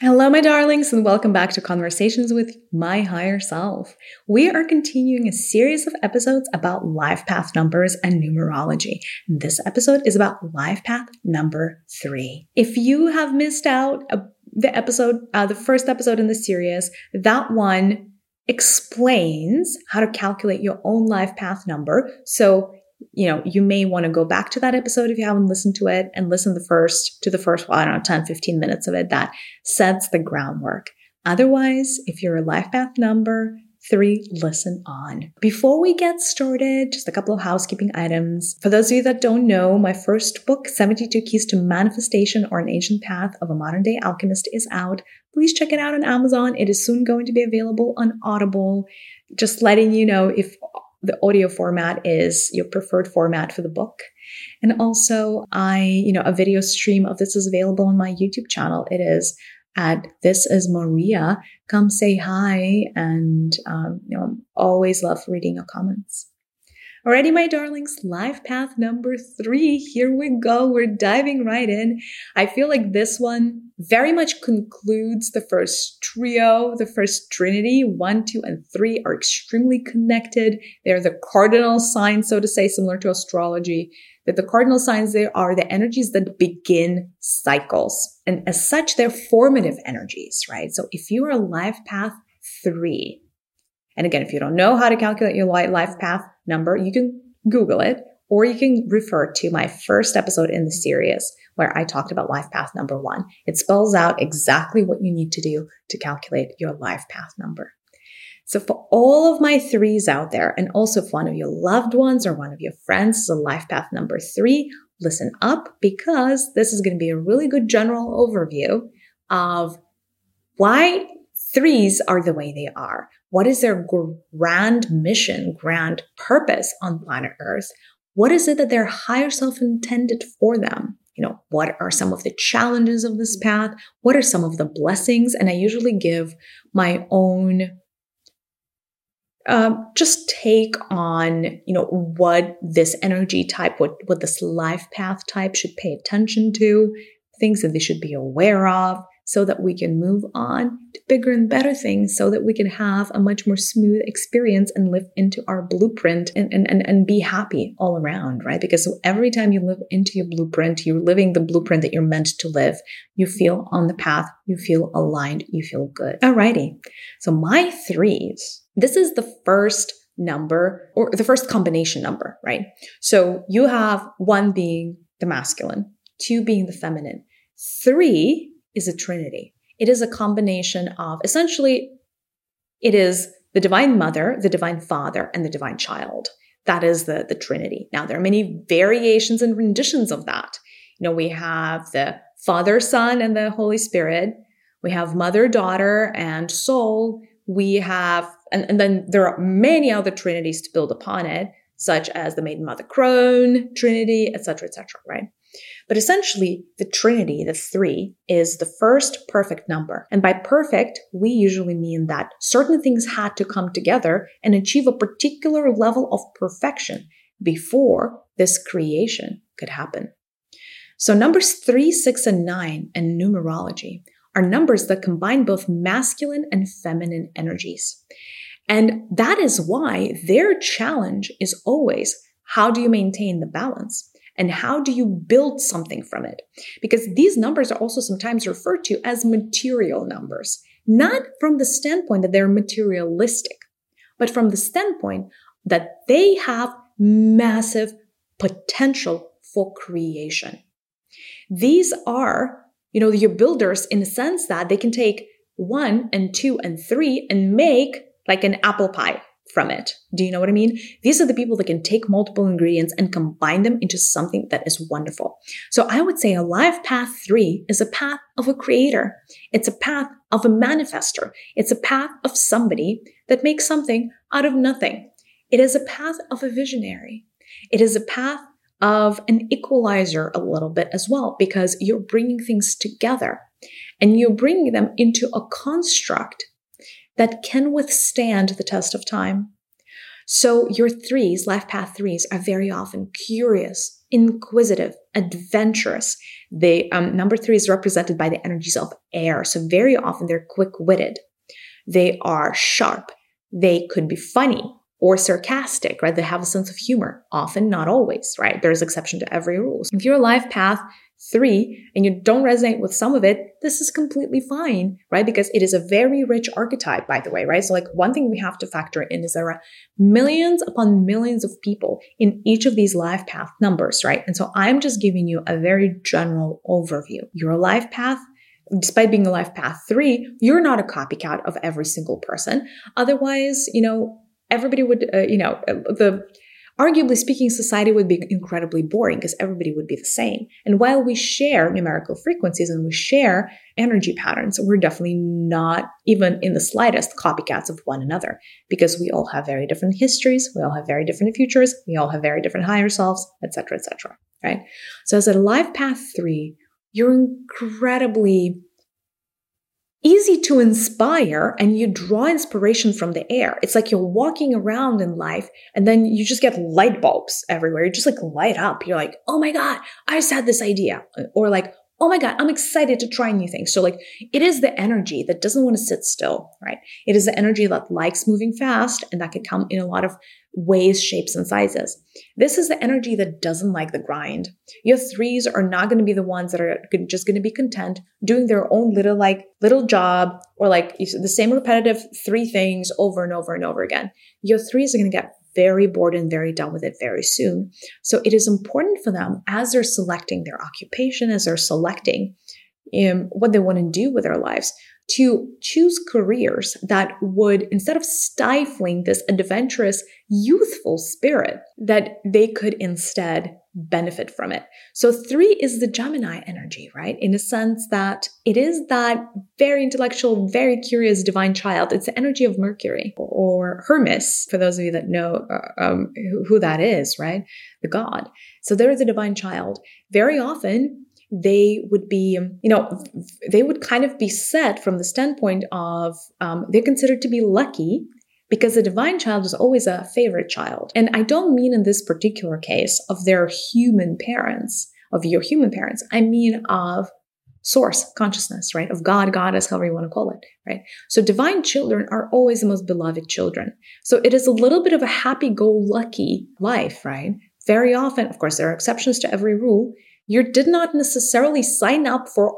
Hello, my darlings, and welcome back to Conversations with My Higher Self. We are continuing a series of episodes about life path numbers and numerology. This episode is about life path number three. If you have missed out uh, the episode, uh, the first episode in the series, that one explains how to calculate your own life path number. So you know, you may want to go back to that episode if you haven't listened to it and listen the first to the first, well, I don't know, 10, 15 minutes of it that sets the groundwork. Otherwise, if you're a life path number three, listen on. Before we get started, just a couple of housekeeping items. For those of you that don't know, my first book, 72 Keys to Manifestation or an Ancient Path of a Modern Day Alchemist is out. Please check it out on Amazon. It is soon going to be available on Audible. Just letting you know if the audio format is your preferred format for the book. And also, I, you know, a video stream of this is available on my YouTube channel. It is at This is Maria. Come say hi. And, um, you know, always love reading your comments. Alrighty, my darlings, life path number three. Here we go. We're diving right in. I feel like this one very much concludes the first trio, the first trinity. One, two, and three are extremely connected. They're the cardinal signs, so to say, similar to astrology. That the cardinal signs there are the energies that begin cycles. And as such, they're formative energies, right? So if you are a life path three, and again, if you don't know how to calculate your life path number, you can Google it or you can refer to my first episode in the series where I talked about life path number one. It spells out exactly what you need to do to calculate your life path number. So for all of my threes out there, and also if one of your loved ones or one of your friends is a life path number three, listen up because this is going to be a really good general overview of why threes are the way they are. What is their grand mission, grand purpose on planet Earth? What is it that their higher self intended for them? You know, what are some of the challenges of this path? What are some of the blessings? And I usually give my own um, just take on you know what this energy type what what this life path type should pay attention to things that they should be aware of so that we can move on to bigger and better things so that we can have a much more smooth experience and live into our blueprint and, and, and, and be happy all around, right? Because so every time you live into your blueprint, you're living the blueprint that you're meant to live. You feel on the path, you feel aligned, you feel good. Alrighty. So my threes, this is the first number or the first combination number, right? So you have one being the masculine, two being the feminine, three is a trinity. It is a combination of essentially, it is the divine mother, the divine father, and the divine child. That is the, the trinity. Now, there are many variations and renditions of that. You know, we have the Father, Son, and the Holy Spirit. We have mother, daughter, and soul. We have, and, and then there are many other trinities to build upon it, such as the Maiden Mother Crone Trinity, etc., etc. right? But essentially, the trinity, the three, is the first perfect number. And by perfect, we usually mean that certain things had to come together and achieve a particular level of perfection before this creation could happen. So numbers three, six, and nine in numerology are numbers that combine both masculine and feminine energies. And that is why their challenge is always how do you maintain the balance? And how do you build something from it? Because these numbers are also sometimes referred to as material numbers, not from the standpoint that they're materialistic, but from the standpoint that they have massive potential for creation. These are, you know, your builders in the sense that they can take one and two and three and make like an apple pie from it. Do you know what I mean? These are the people that can take multiple ingredients and combine them into something that is wonderful. So I would say a life path three is a path of a creator. It's a path of a manifester. It's a path of somebody that makes something out of nothing. It is a path of a visionary. It is a path of an equalizer a little bit as well, because you're bringing things together and you're bringing them into a construct that can withstand the test of time. So your threes, life path threes, are very often curious, inquisitive, adventurous. They um, number three is represented by the energies of air. So very often they're quick-witted. They are sharp. They could be funny or sarcastic, right? They have a sense of humor. Often, not always, right? There's exception to every rule. If you're a life path three and you don't resonate with some of it, this is completely fine, right? Because it is a very rich archetype, by the way, right? So like one thing we have to factor in is there are millions upon millions of people in each of these life path numbers, right? And so I'm just giving you a very general overview. Your life path despite being a life path three, you're not a copycat of every single person. Otherwise, you know, everybody would, uh, you know, uh, the arguably speaking, society would be incredibly boring because everybody would be the same. And while we share numerical frequencies and we share energy patterns, we're definitely not even in the slightest copycats of one another because we all have very different histories, we all have very different futures, we all have very different higher selves, etc., etc. Right? So as a life path three, you're incredibly easy to inspire and you draw inspiration from the air. It's like you're walking around in life and then you just get light bulbs everywhere. You just like light up. You're like, oh my God, I just had this idea. Or like, oh my God, I'm excited to try new things. So like it is the energy that doesn't want to sit still, right? It is the energy that likes moving fast and that can come in a lot of ways, shapes, and sizes. This is the energy that doesn't like the grind. Your threes are not going to be the ones that are just going to be content doing their own little like little job or like the same repetitive three things over and over and over again. Your threes are going to get very bored and very done with it very soon. So it is important for them as they're selecting their occupation, as they're selecting um, what they want to do with their lives, to choose careers that would, instead of stifling this adventurous, youthful spirit, that they could instead benefit from it. So three is the Gemini energy, right? In a sense that it is that very intellectual, very curious divine child. It's the energy of Mercury or Hermes, for those of you that know uh, um, who that is, right? The god. So they're the divine child. Very often, they would be, you know, they would kind of be set from the standpoint of um, they're considered to be lucky because the divine child is always a favorite child. And I don't mean in this particular case of their human parents, of your human parents. I mean of source consciousness, right? Of God, goddess, however you want to call it, right? So divine children are always the most beloved children. So it is a little bit of a happy go lucky life, right? Very often, of course, there are exceptions to every rule you did not necessarily sign up for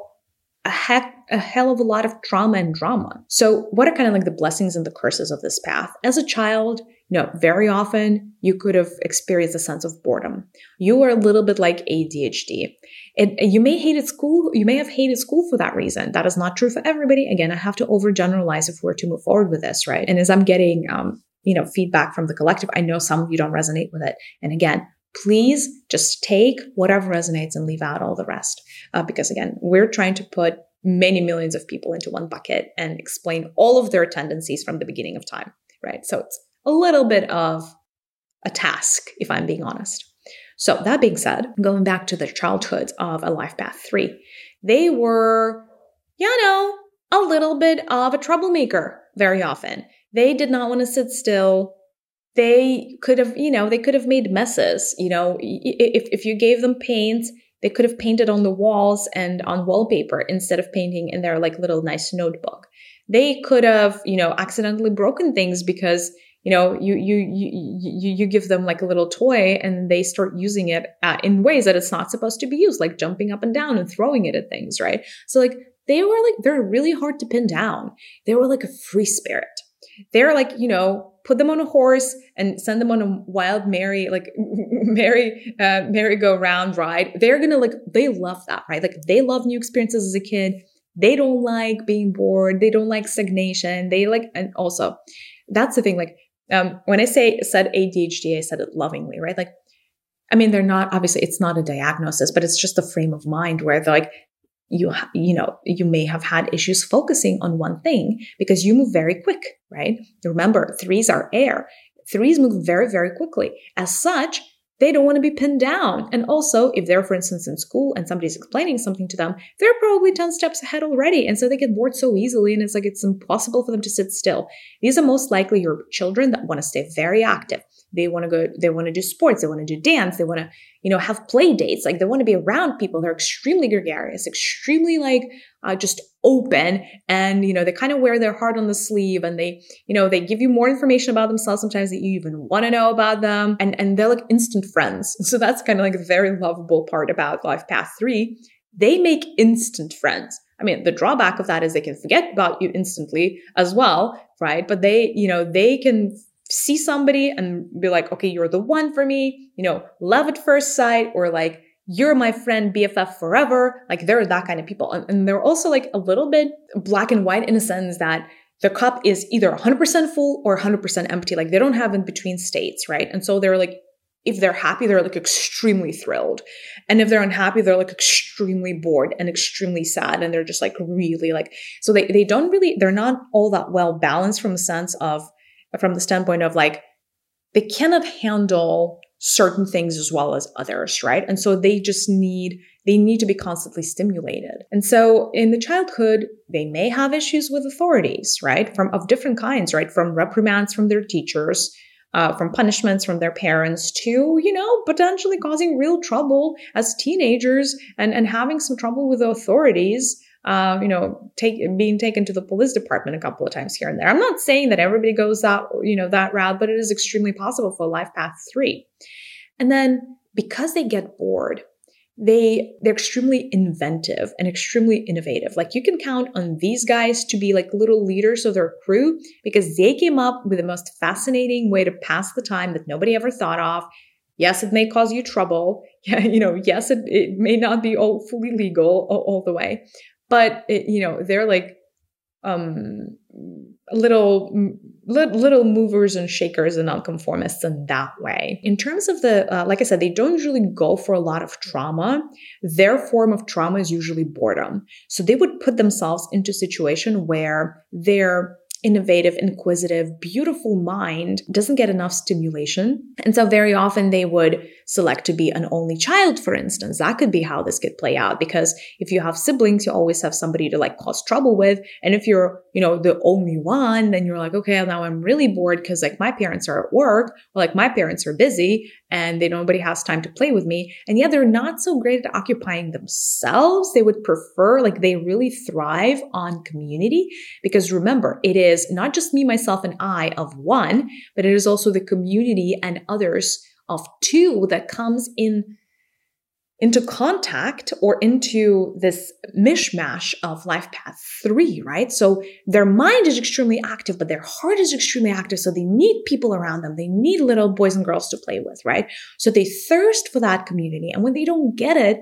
a heck a hell of a lot of trauma and drama. So what are kind of like the blessings and the curses of this path? As a child, you know, very often you could have experienced a sense of boredom. You are a little bit like ADHD. You may hate school. You may have hated school for that reason. That is not true for everybody. Again, I have to overgeneralize if we're to move forward with this, right? And as I'm getting, um, you know, feedback from the collective, I know some of you don't resonate with it. And again, please just take whatever resonates and leave out all the rest. Uh, because again, we're trying to put many millions of people into one bucket and explain all of their tendencies from the beginning of time, right? So it's a little bit of a task, if I'm being honest. So that being said, going back to the childhood of a life path three, they were, you know, a little bit of a troublemaker very often. They did not want to sit still they could have, you know, they could have made messes. You know, if, if you gave them paint, they could have painted on the walls and on wallpaper instead of painting in their like little nice notebook. They could have, you know, accidentally broken things because you know you you you you, you give them like a little toy and they start using it uh, in ways that it's not supposed to be used, like jumping up and down and throwing it at things, right? So like they were like they're really hard to pin down. They were like a free spirit. They're like you know put them on a horse and send them on a wild merry like merry uh, merry-go-round ride. They're gonna like they love that right? Like they love new experiences as a kid. They don't like being bored. They don't like stagnation. They like and also that's the thing like um, when i say said adhd i said it lovingly right? Like I mean, they're not obviously it's not a diagnosis, but it's just a frame of mind where they're like, you you know you may have had issues focusing on one thing because you move very quick right remember threes are air threes move very very quickly as such they don't want to be pinned down. And also, if they're, for instance, in school and somebody's explaining something to them, they're probably 10 steps ahead already. And so they get bored so easily. And it's like it's impossible for them to sit still. These are most likely your children that want to stay very active. They want to go, they want to do sports, they want to do dance, they want to, you know, have play dates. Like they want to be around people. They're extremely gregarious, extremely like uh, just open. And, you know, they kind of wear their heart on the sleeve and they, you know, they give you more information about themselves sometimes that you even want to know about them. And, and they're like instant friends. So that's kind of like a very lovable part about Life Path 3. They make instant friends. I mean, the drawback of that is they can forget about you instantly as well, right? But they, you know, they can see somebody and be like, okay, you're the one for me, you know, love at first sight, or like, you're my friend, BFF forever. Like, they're that kind of people. And, and they're also like a little bit black and white in a sense that the cup is either 100% full or 100% empty. Like, they don't have in between states, right? And so they're like, if they're happy, they're like extremely thrilled. And if they're unhappy, they're like extremely bored and extremely sad. And they're just like really like, so they, they don't really, they're not all that well balanced from a sense of, from the standpoint of like they cannot handle certain things as well as others right? And so they just need they need to be constantly stimulated. And so in the childhood they may have issues with authorities right? From of different kinds right? From reprimands from their teachers uh, from punishments from their parents to you know potentially causing real trouble as teenagers and and having some trouble with the authorities uh, you know, take being taken to the police department a couple of times here and there. I'm not saying that everybody goes that, you know, that route, but it is extremely possible for life path three. And then because they get bored, they they're extremely inventive and extremely innovative. Like you can count on these guys to be like little leaders of their crew because they came up with the most fascinating way to pass the time that nobody ever thought of. Yes, it may cause you trouble. Yeah, you know, yes, it, it may not be all fully legal all, all the way, but it, you know they're like um little little movers and shakers and nonconformists in that way. In terms of the, uh, like I said, they don't usually go for a lot of trauma. Their form of trauma is usually boredom. So they would put themselves into a situation where they're innovative, inquisitive, beautiful mind doesn't get enough stimulation. And so very often they would select to be an only child, for instance. That could be how this could play out because if you have siblings, you always have somebody to like cause trouble with. And if you're, you know, the only one, then you're like, okay, now I'm really bored because like my parents are at work or like my parents are busy and they nobody has time to play with me. And yeah, they're not so great at occupying themselves. They would prefer, like they really thrive on community because remember, it is not just me, myself, and I of one, but it is also the community and others of two that comes in into contact or into this mishmash of life path three, right? So their mind is extremely active, but their heart is extremely active. So they need people around them. They need little boys and girls to play with, right? So they thirst for that community. And when they don't get it,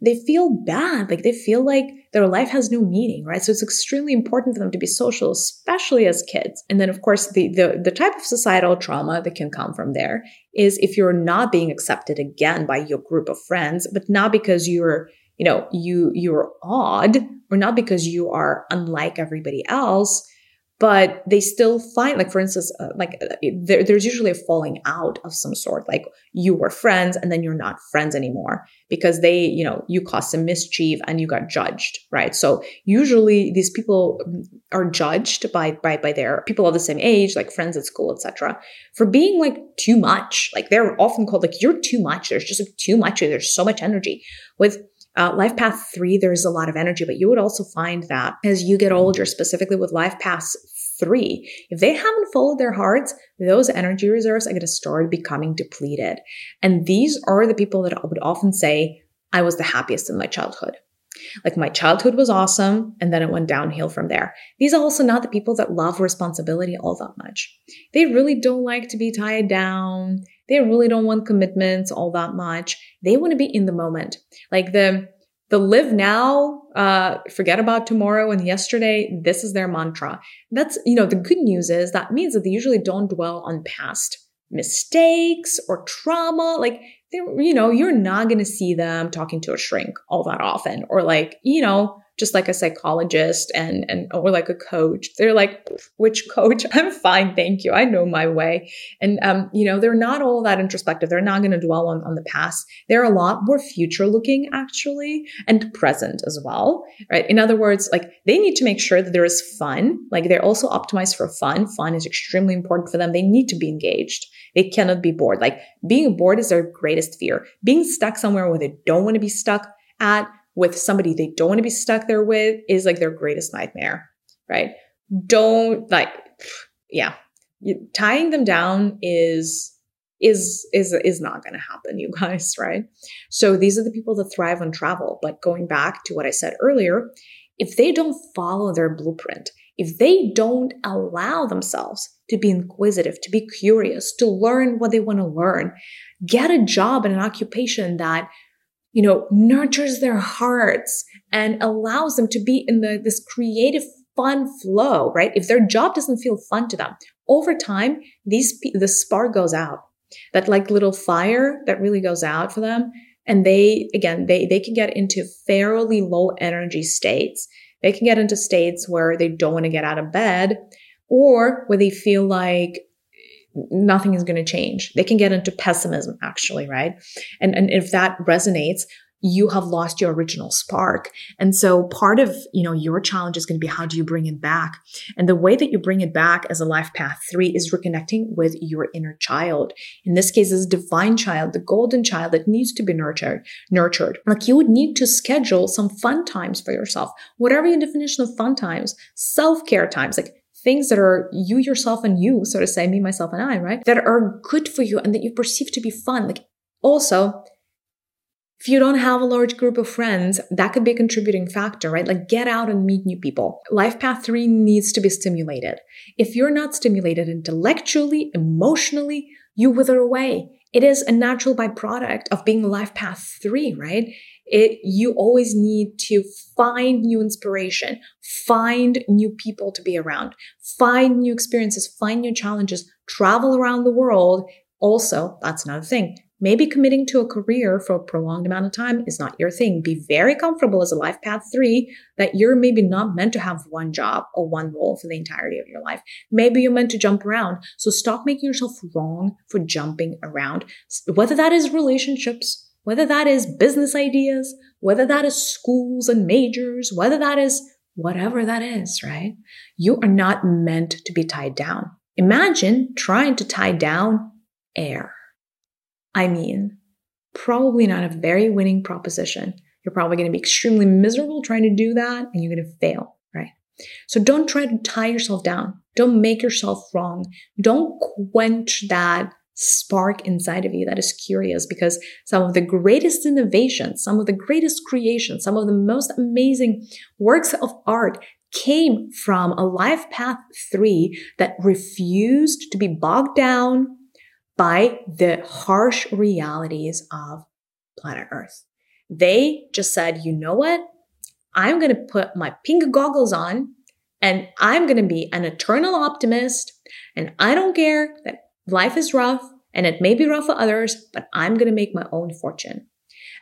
they feel bad. Like they feel like their life has no meaning, right? So it's extremely important for them to be social, especially as kids. And then, of course, the, the, the type of societal trauma that can come from there is if you're not being accepted again by your group of friends, but not because you're, you know, you, you're odd or not because you are unlike everybody else, but they still find like for instance uh, like uh, there, there's usually a falling out of some sort like you were friends and then you're not friends anymore because they you know you caused some mischief and you got judged right? So usually these people are judged by by by their people of the same age like friends at school etc for being like too much. Like they're often called like you're too much. There's just like too much. There's so much energy. With uh, life path three, there's a lot of energy, but you would also find that as you get older, specifically with life path three, if they haven't followed their hearts, those energy reserves are going to start becoming depleted. And these are the people that would often say, I was the happiest in my childhood. Like my childhood was awesome, and then it went downhill from there. These are also not the people that love responsibility all that much. They really don't like to be tied down. They really don't want commitments all that much. They want to be in the moment. Like the the live now, uh, forget about tomorrow and yesterday. This is their mantra. That's, you know, the good news is that means that they usually don't dwell on past mistakes or trauma. Like, they, you know, you're not going to see them talking to a shrink all that often or like, you know, just like a psychologist and and or like a coach. They're like, which coach? I'm fine, thank you. I know my way. And um, you know, they're not all that introspective. They're not going to dwell on, on the past. They're a lot more future looking actually and present as well. Right. In other words, like they need to make sure that there is fun. Like they're also optimized for fun. Fun is extremely important for them. They need to be engaged. They cannot be bored. Like being bored is their greatest fear. Being stuck somewhere where they don't want to be stuck at with somebody they don't want to be stuck there with is like their greatest nightmare, right? Don't like, yeah, tying them down is is is is not going to happen you guys right so these are the people that thrive on travel but going back to what i said earlier if they don't follow their blueprint if they don't allow themselves to be inquisitive to be curious to learn what they want to learn get a job and an occupation that you know, nurtures their hearts and allows them to be in the, this creative, fun flow, right? If their job doesn't feel fun to them, over time, these, the spark goes out. That like little fire that really goes out for them. And they, again, they, they can get into fairly low energy states. They can get into states where they don't want to get out of bed or where they feel like nothing is going to change. They can get into pessimism, actually, right? And, and if that resonates, you have lost your original spark. And so part of, you know, your challenge is going to be how do you bring it back? And the way that you bring it back as a life path three is reconnecting with your inner child. In this case, this divine child, the golden child that needs to be nurtured, nurtured. Like you would need to schedule some fun times for yourself, whatever your definition of fun times, self-care times, like things that are you, yourself, and you, so to say, me, myself, and I, right? That are good for you and that you perceive to be fun. Like also, if you don't have a large group of friends, that could be a contributing factor, right? Like get out and meet new people. Life path three needs to be stimulated. If you're not stimulated intellectually, emotionally, you wither away. It is a natural byproduct of being life path three, right? it you always need to find new inspiration find new people to be around find new experiences find new challenges travel around the world also that's another thing maybe committing to a career for a prolonged amount of time is not your thing be very comfortable as a life path 3 that you're maybe not meant to have one job or one role for the entirety of your life maybe you're meant to jump around so stop making yourself wrong for jumping around whether that is relationships whether that is business ideas, whether that is schools and majors, whether that is whatever that is, right? You are not meant to be tied down. Imagine trying to tie down air. I mean, probably not a very winning proposition. You're probably going to be extremely miserable trying to do that and you're going to fail, right? So don't try to tie yourself down. Don't make yourself wrong. Don't quench that spark inside of you that is curious because some of the greatest innovations, some of the greatest creations, some of the most amazing works of art came from a life path three that refused to be bogged down by the harsh realities of planet Earth. They just said, you know what? I'm going to put my pink goggles on and I'm going to be an eternal optimist. And I don't care that life is rough and it may be rough for others, but I'm going to make my own fortune.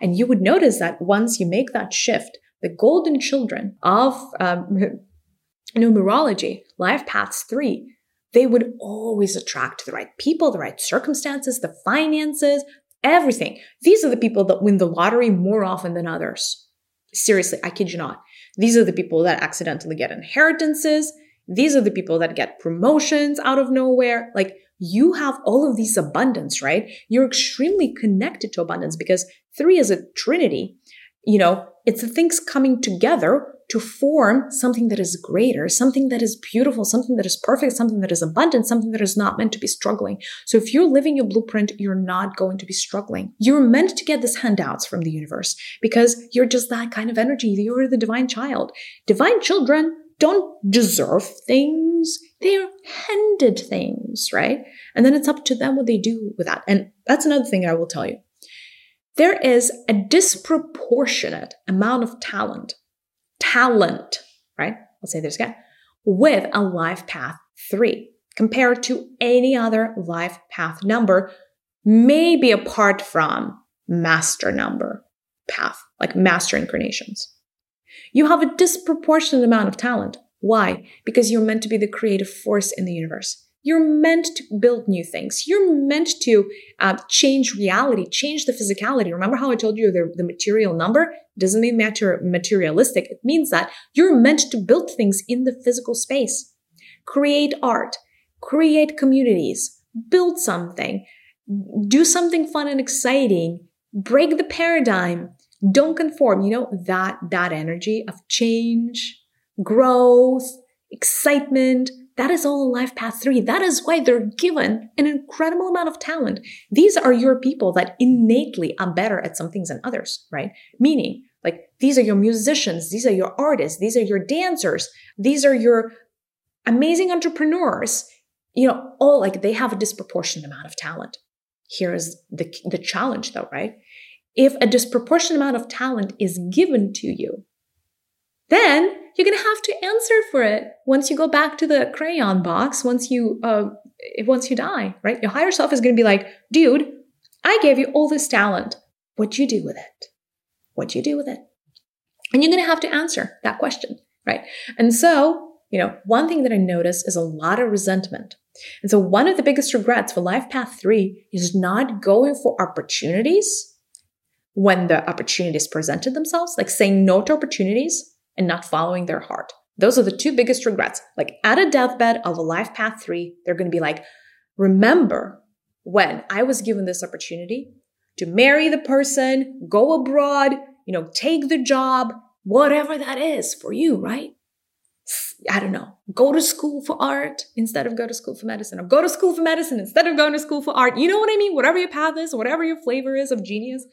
And you would notice that once you make that shift, the golden children of um, numerology, life paths three, they would always attract the right people, the right circumstances, the finances, everything. These are the people that win the lottery more often than others. Seriously, I kid you not. These are the people that accidentally get inheritances. These are the people that get promotions out of nowhere. Like you have all of these abundance, right? You're extremely connected to abundance because three is a trinity. You know, it's the things coming together to form something that is greater, something that is beautiful, something that is perfect, something that is abundant, something that is not meant to be struggling. So if you're living your blueprint, you're not going to be struggling. You're meant to get these handouts from the universe because you're just that kind of energy. You're the divine child. Divine children don't deserve things. They're handed things, right? And then it's up to them what they do with that. And that's another thing I will tell you. There is a disproportionate amount of talent, talent, right? Let's say this again, with a life path three compared to any other life path number, maybe apart from master number path, like master incarnations. You have a disproportionate amount of talent. Why? Because you're meant to be the creative force in the universe. You're meant to build new things. You're meant to uh, change reality, change the physicality. Remember how I told you the, the material number doesn't mean matter, materialistic. It means that you're meant to build things in the physical space. Create art, create communities, build something, do something fun and exciting, break the paradigm, don't conform. You know, that, that energy of change, growth, excitement, that is all life path three. That is why they're given an incredible amount of talent. These are your people that innately are better at some things than others, right? Meaning, like, these are your musicians, these are your artists, these are your dancers, these are your amazing entrepreneurs. You know, all like they have a disproportionate amount of talent. Here is the, the challenge though, right? If a disproportionate amount of talent is given to you, then you're going to have to answer for it once you go back to the crayon box once you uh, once you die right? Your higher self is going to be like dude i gave you all this talent. What you do with it? What you do with it? And you're going to have to answer that question right? And so you know one thing that i notice is a lot of resentment. And so one of the biggest regrets for life path 3 is not going for opportunities when the opportunities presented themselves like saying no to opportunities and not following their heart. Those are the two biggest regrets. Like at a deathbed of a life path three, they're going to be like, remember when I was given this opportunity to marry the person, go abroad, you know, take the job, whatever that is for you, right? I don't know, go to school for art instead of go to school for medicine, or go to school for medicine instead of going to school for art. You know what I mean? Whatever your path is, whatever your flavor is of genius,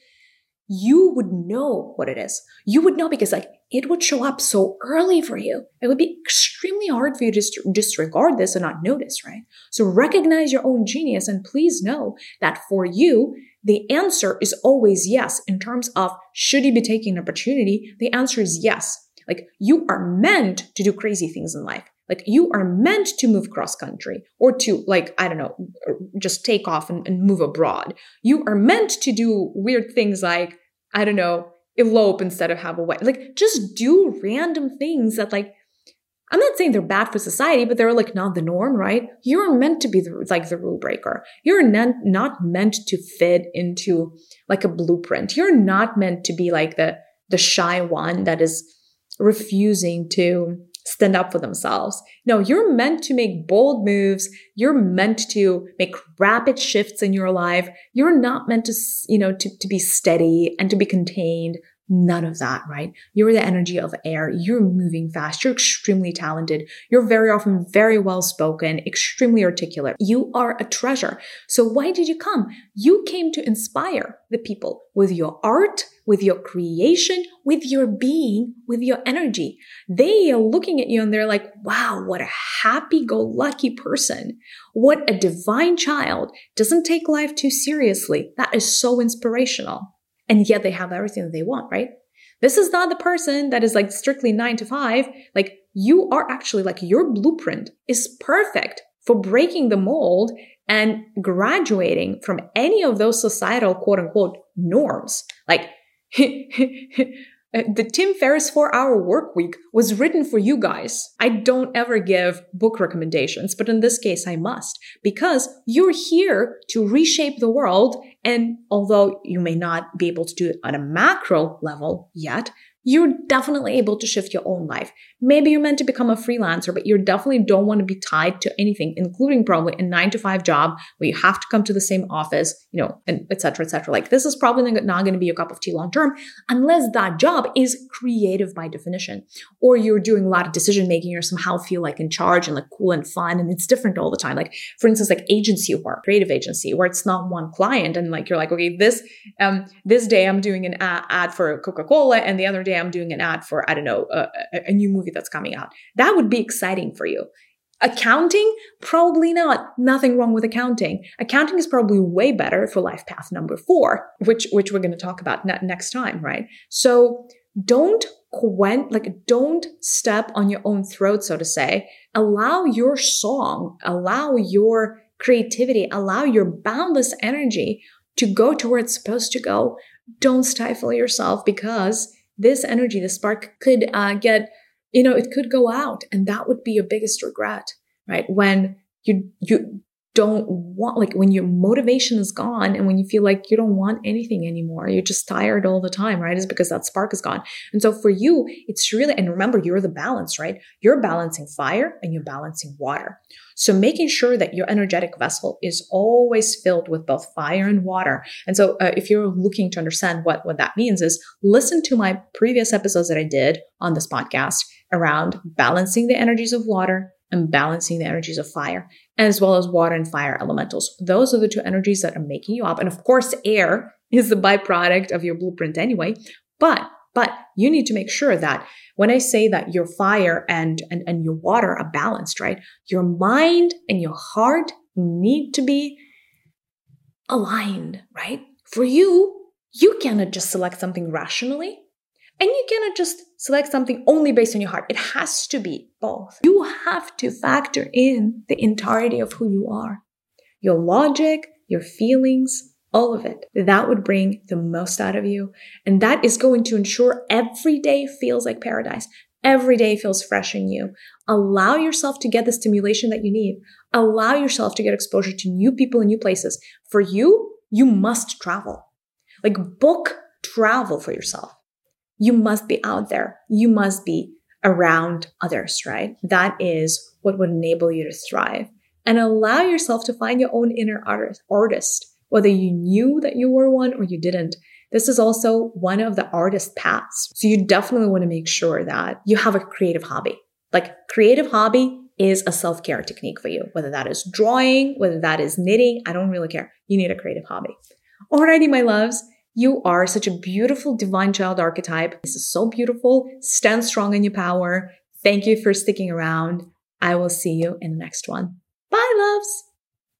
you would know what it is. You would know because like it would show up so early for you. It would be extremely hard for you to disregard this and not notice, right? So recognize your own genius and please know that for you, the answer is always yes. In terms of should you be taking an opportunity, the answer is yes. Like you are meant to do crazy things in life. Like you are meant to move cross country or to like, I don't know, just take off and, and move abroad. You are meant to do weird things like, I don't know, elope instead of have a wedding. Like just do random things that like, I'm not saying they're bad for society, but they're like not the norm, right? You're meant to be the, like the rule breaker. You're not, not meant to fit into like a blueprint. You're not meant to be like the, the shy one that is refusing to stand up for themselves. No, you're meant to make bold moves. You're meant to make rapid shifts in your life. You're not meant to, you know, to, to be steady and to be contained. None of that, right? You're the energy of air. You're moving fast. You're extremely talented. You're very often very well spoken, extremely articulate. You are a treasure. So why did you come? You came to inspire the people with your art, with your creation, with your being, with your energy. They are looking at you and they're like, wow, what a happy go lucky person. What a divine child doesn't take life too seriously. That is so inspirational and yet they have everything that they want, right? This is not the person that is like strictly nine to five. Like you are actually like your blueprint is perfect for breaking the mold and graduating from any of those societal quote unquote norms. Like Uh, the Tim Ferriss four hour work week was written for you guys. I don't ever give book recommendations, but in this case, I must because you're here to reshape the world. And although you may not be able to do it on a macro level yet, you're definitely able to shift your own life. Maybe you're meant to become a freelancer, but you definitely don't want to be tied to anything, including probably a nine to five job where you have to come to the same office, you know, and et cetera, et cetera. Like this is probably not going to be your cup of tea long term unless that job is creative by definition, or you're doing a lot of decision making or somehow feel like in charge and like cool and fun. And it's different all the time. Like for instance, like agency work, creative agency, where it's not one client and like you're like, okay, this, um, this day I'm doing an ad for Coca-Cola and the other day I'm doing an ad for, I don't know, a, a new movie that's coming out. That would be exciting for you. Accounting? Probably not. Nothing wrong with accounting. Accounting is probably way better for life path number four, which, which we're going to talk about ne- next time, right? So don't quent, like, don't step on your own throat, so to say. Allow your song, allow your creativity, allow your boundless energy to go to where it's supposed to go. Don't stifle yourself because this energy, the spark could uh, get, you know, it could go out and that would be your biggest regret, right? When you, you, don't want, like when your motivation is gone and when you feel like you don't want anything anymore, you're just tired all the time, right? Is because that spark is gone. And so for you, it's really, and remember, you're the balance, right? You're balancing fire and you're balancing water. So making sure that your energetic vessel is always filled with both fire and water. And so uh, if you're looking to understand what, what that means is listen to my previous episodes that I did on this podcast around balancing the energies of water and balancing the energies of fire, as well as water and fire elementals. Those are the two energies that are making you up. And of course, air is the byproduct of your blueprint anyway. But but you need to make sure that when I say that your fire and, and, and your water are balanced, right? Your mind and your heart need to be aligned, right? For you, you cannot just select something rationally and you cannot just select something only based on your heart. It has to be both. You have to factor in the entirety of who you are your logic, your feelings, all of it. That would bring the most out of you. And that is going to ensure every day feels like paradise. Every day feels fresh in you. Allow yourself to get the stimulation that you need. Allow yourself to get exposure to new people and new places. For you, you must travel. Like book travel for yourself you must be out there. You must be around others, right? That is what would enable you to thrive and allow yourself to find your own inner artist, whether you knew that you were one or you didn't. This is also one of the artist paths. So you definitely want to make sure that you have a creative hobby. Like creative hobby is a self-care technique for you, whether that is drawing, whether that is knitting. I don't really care. You need a creative hobby. Alrighty, my loves. You are such a beautiful divine child archetype. This is so beautiful. Stand strong in your power. Thank you for sticking around. I will see you in the next one. Bye, loves.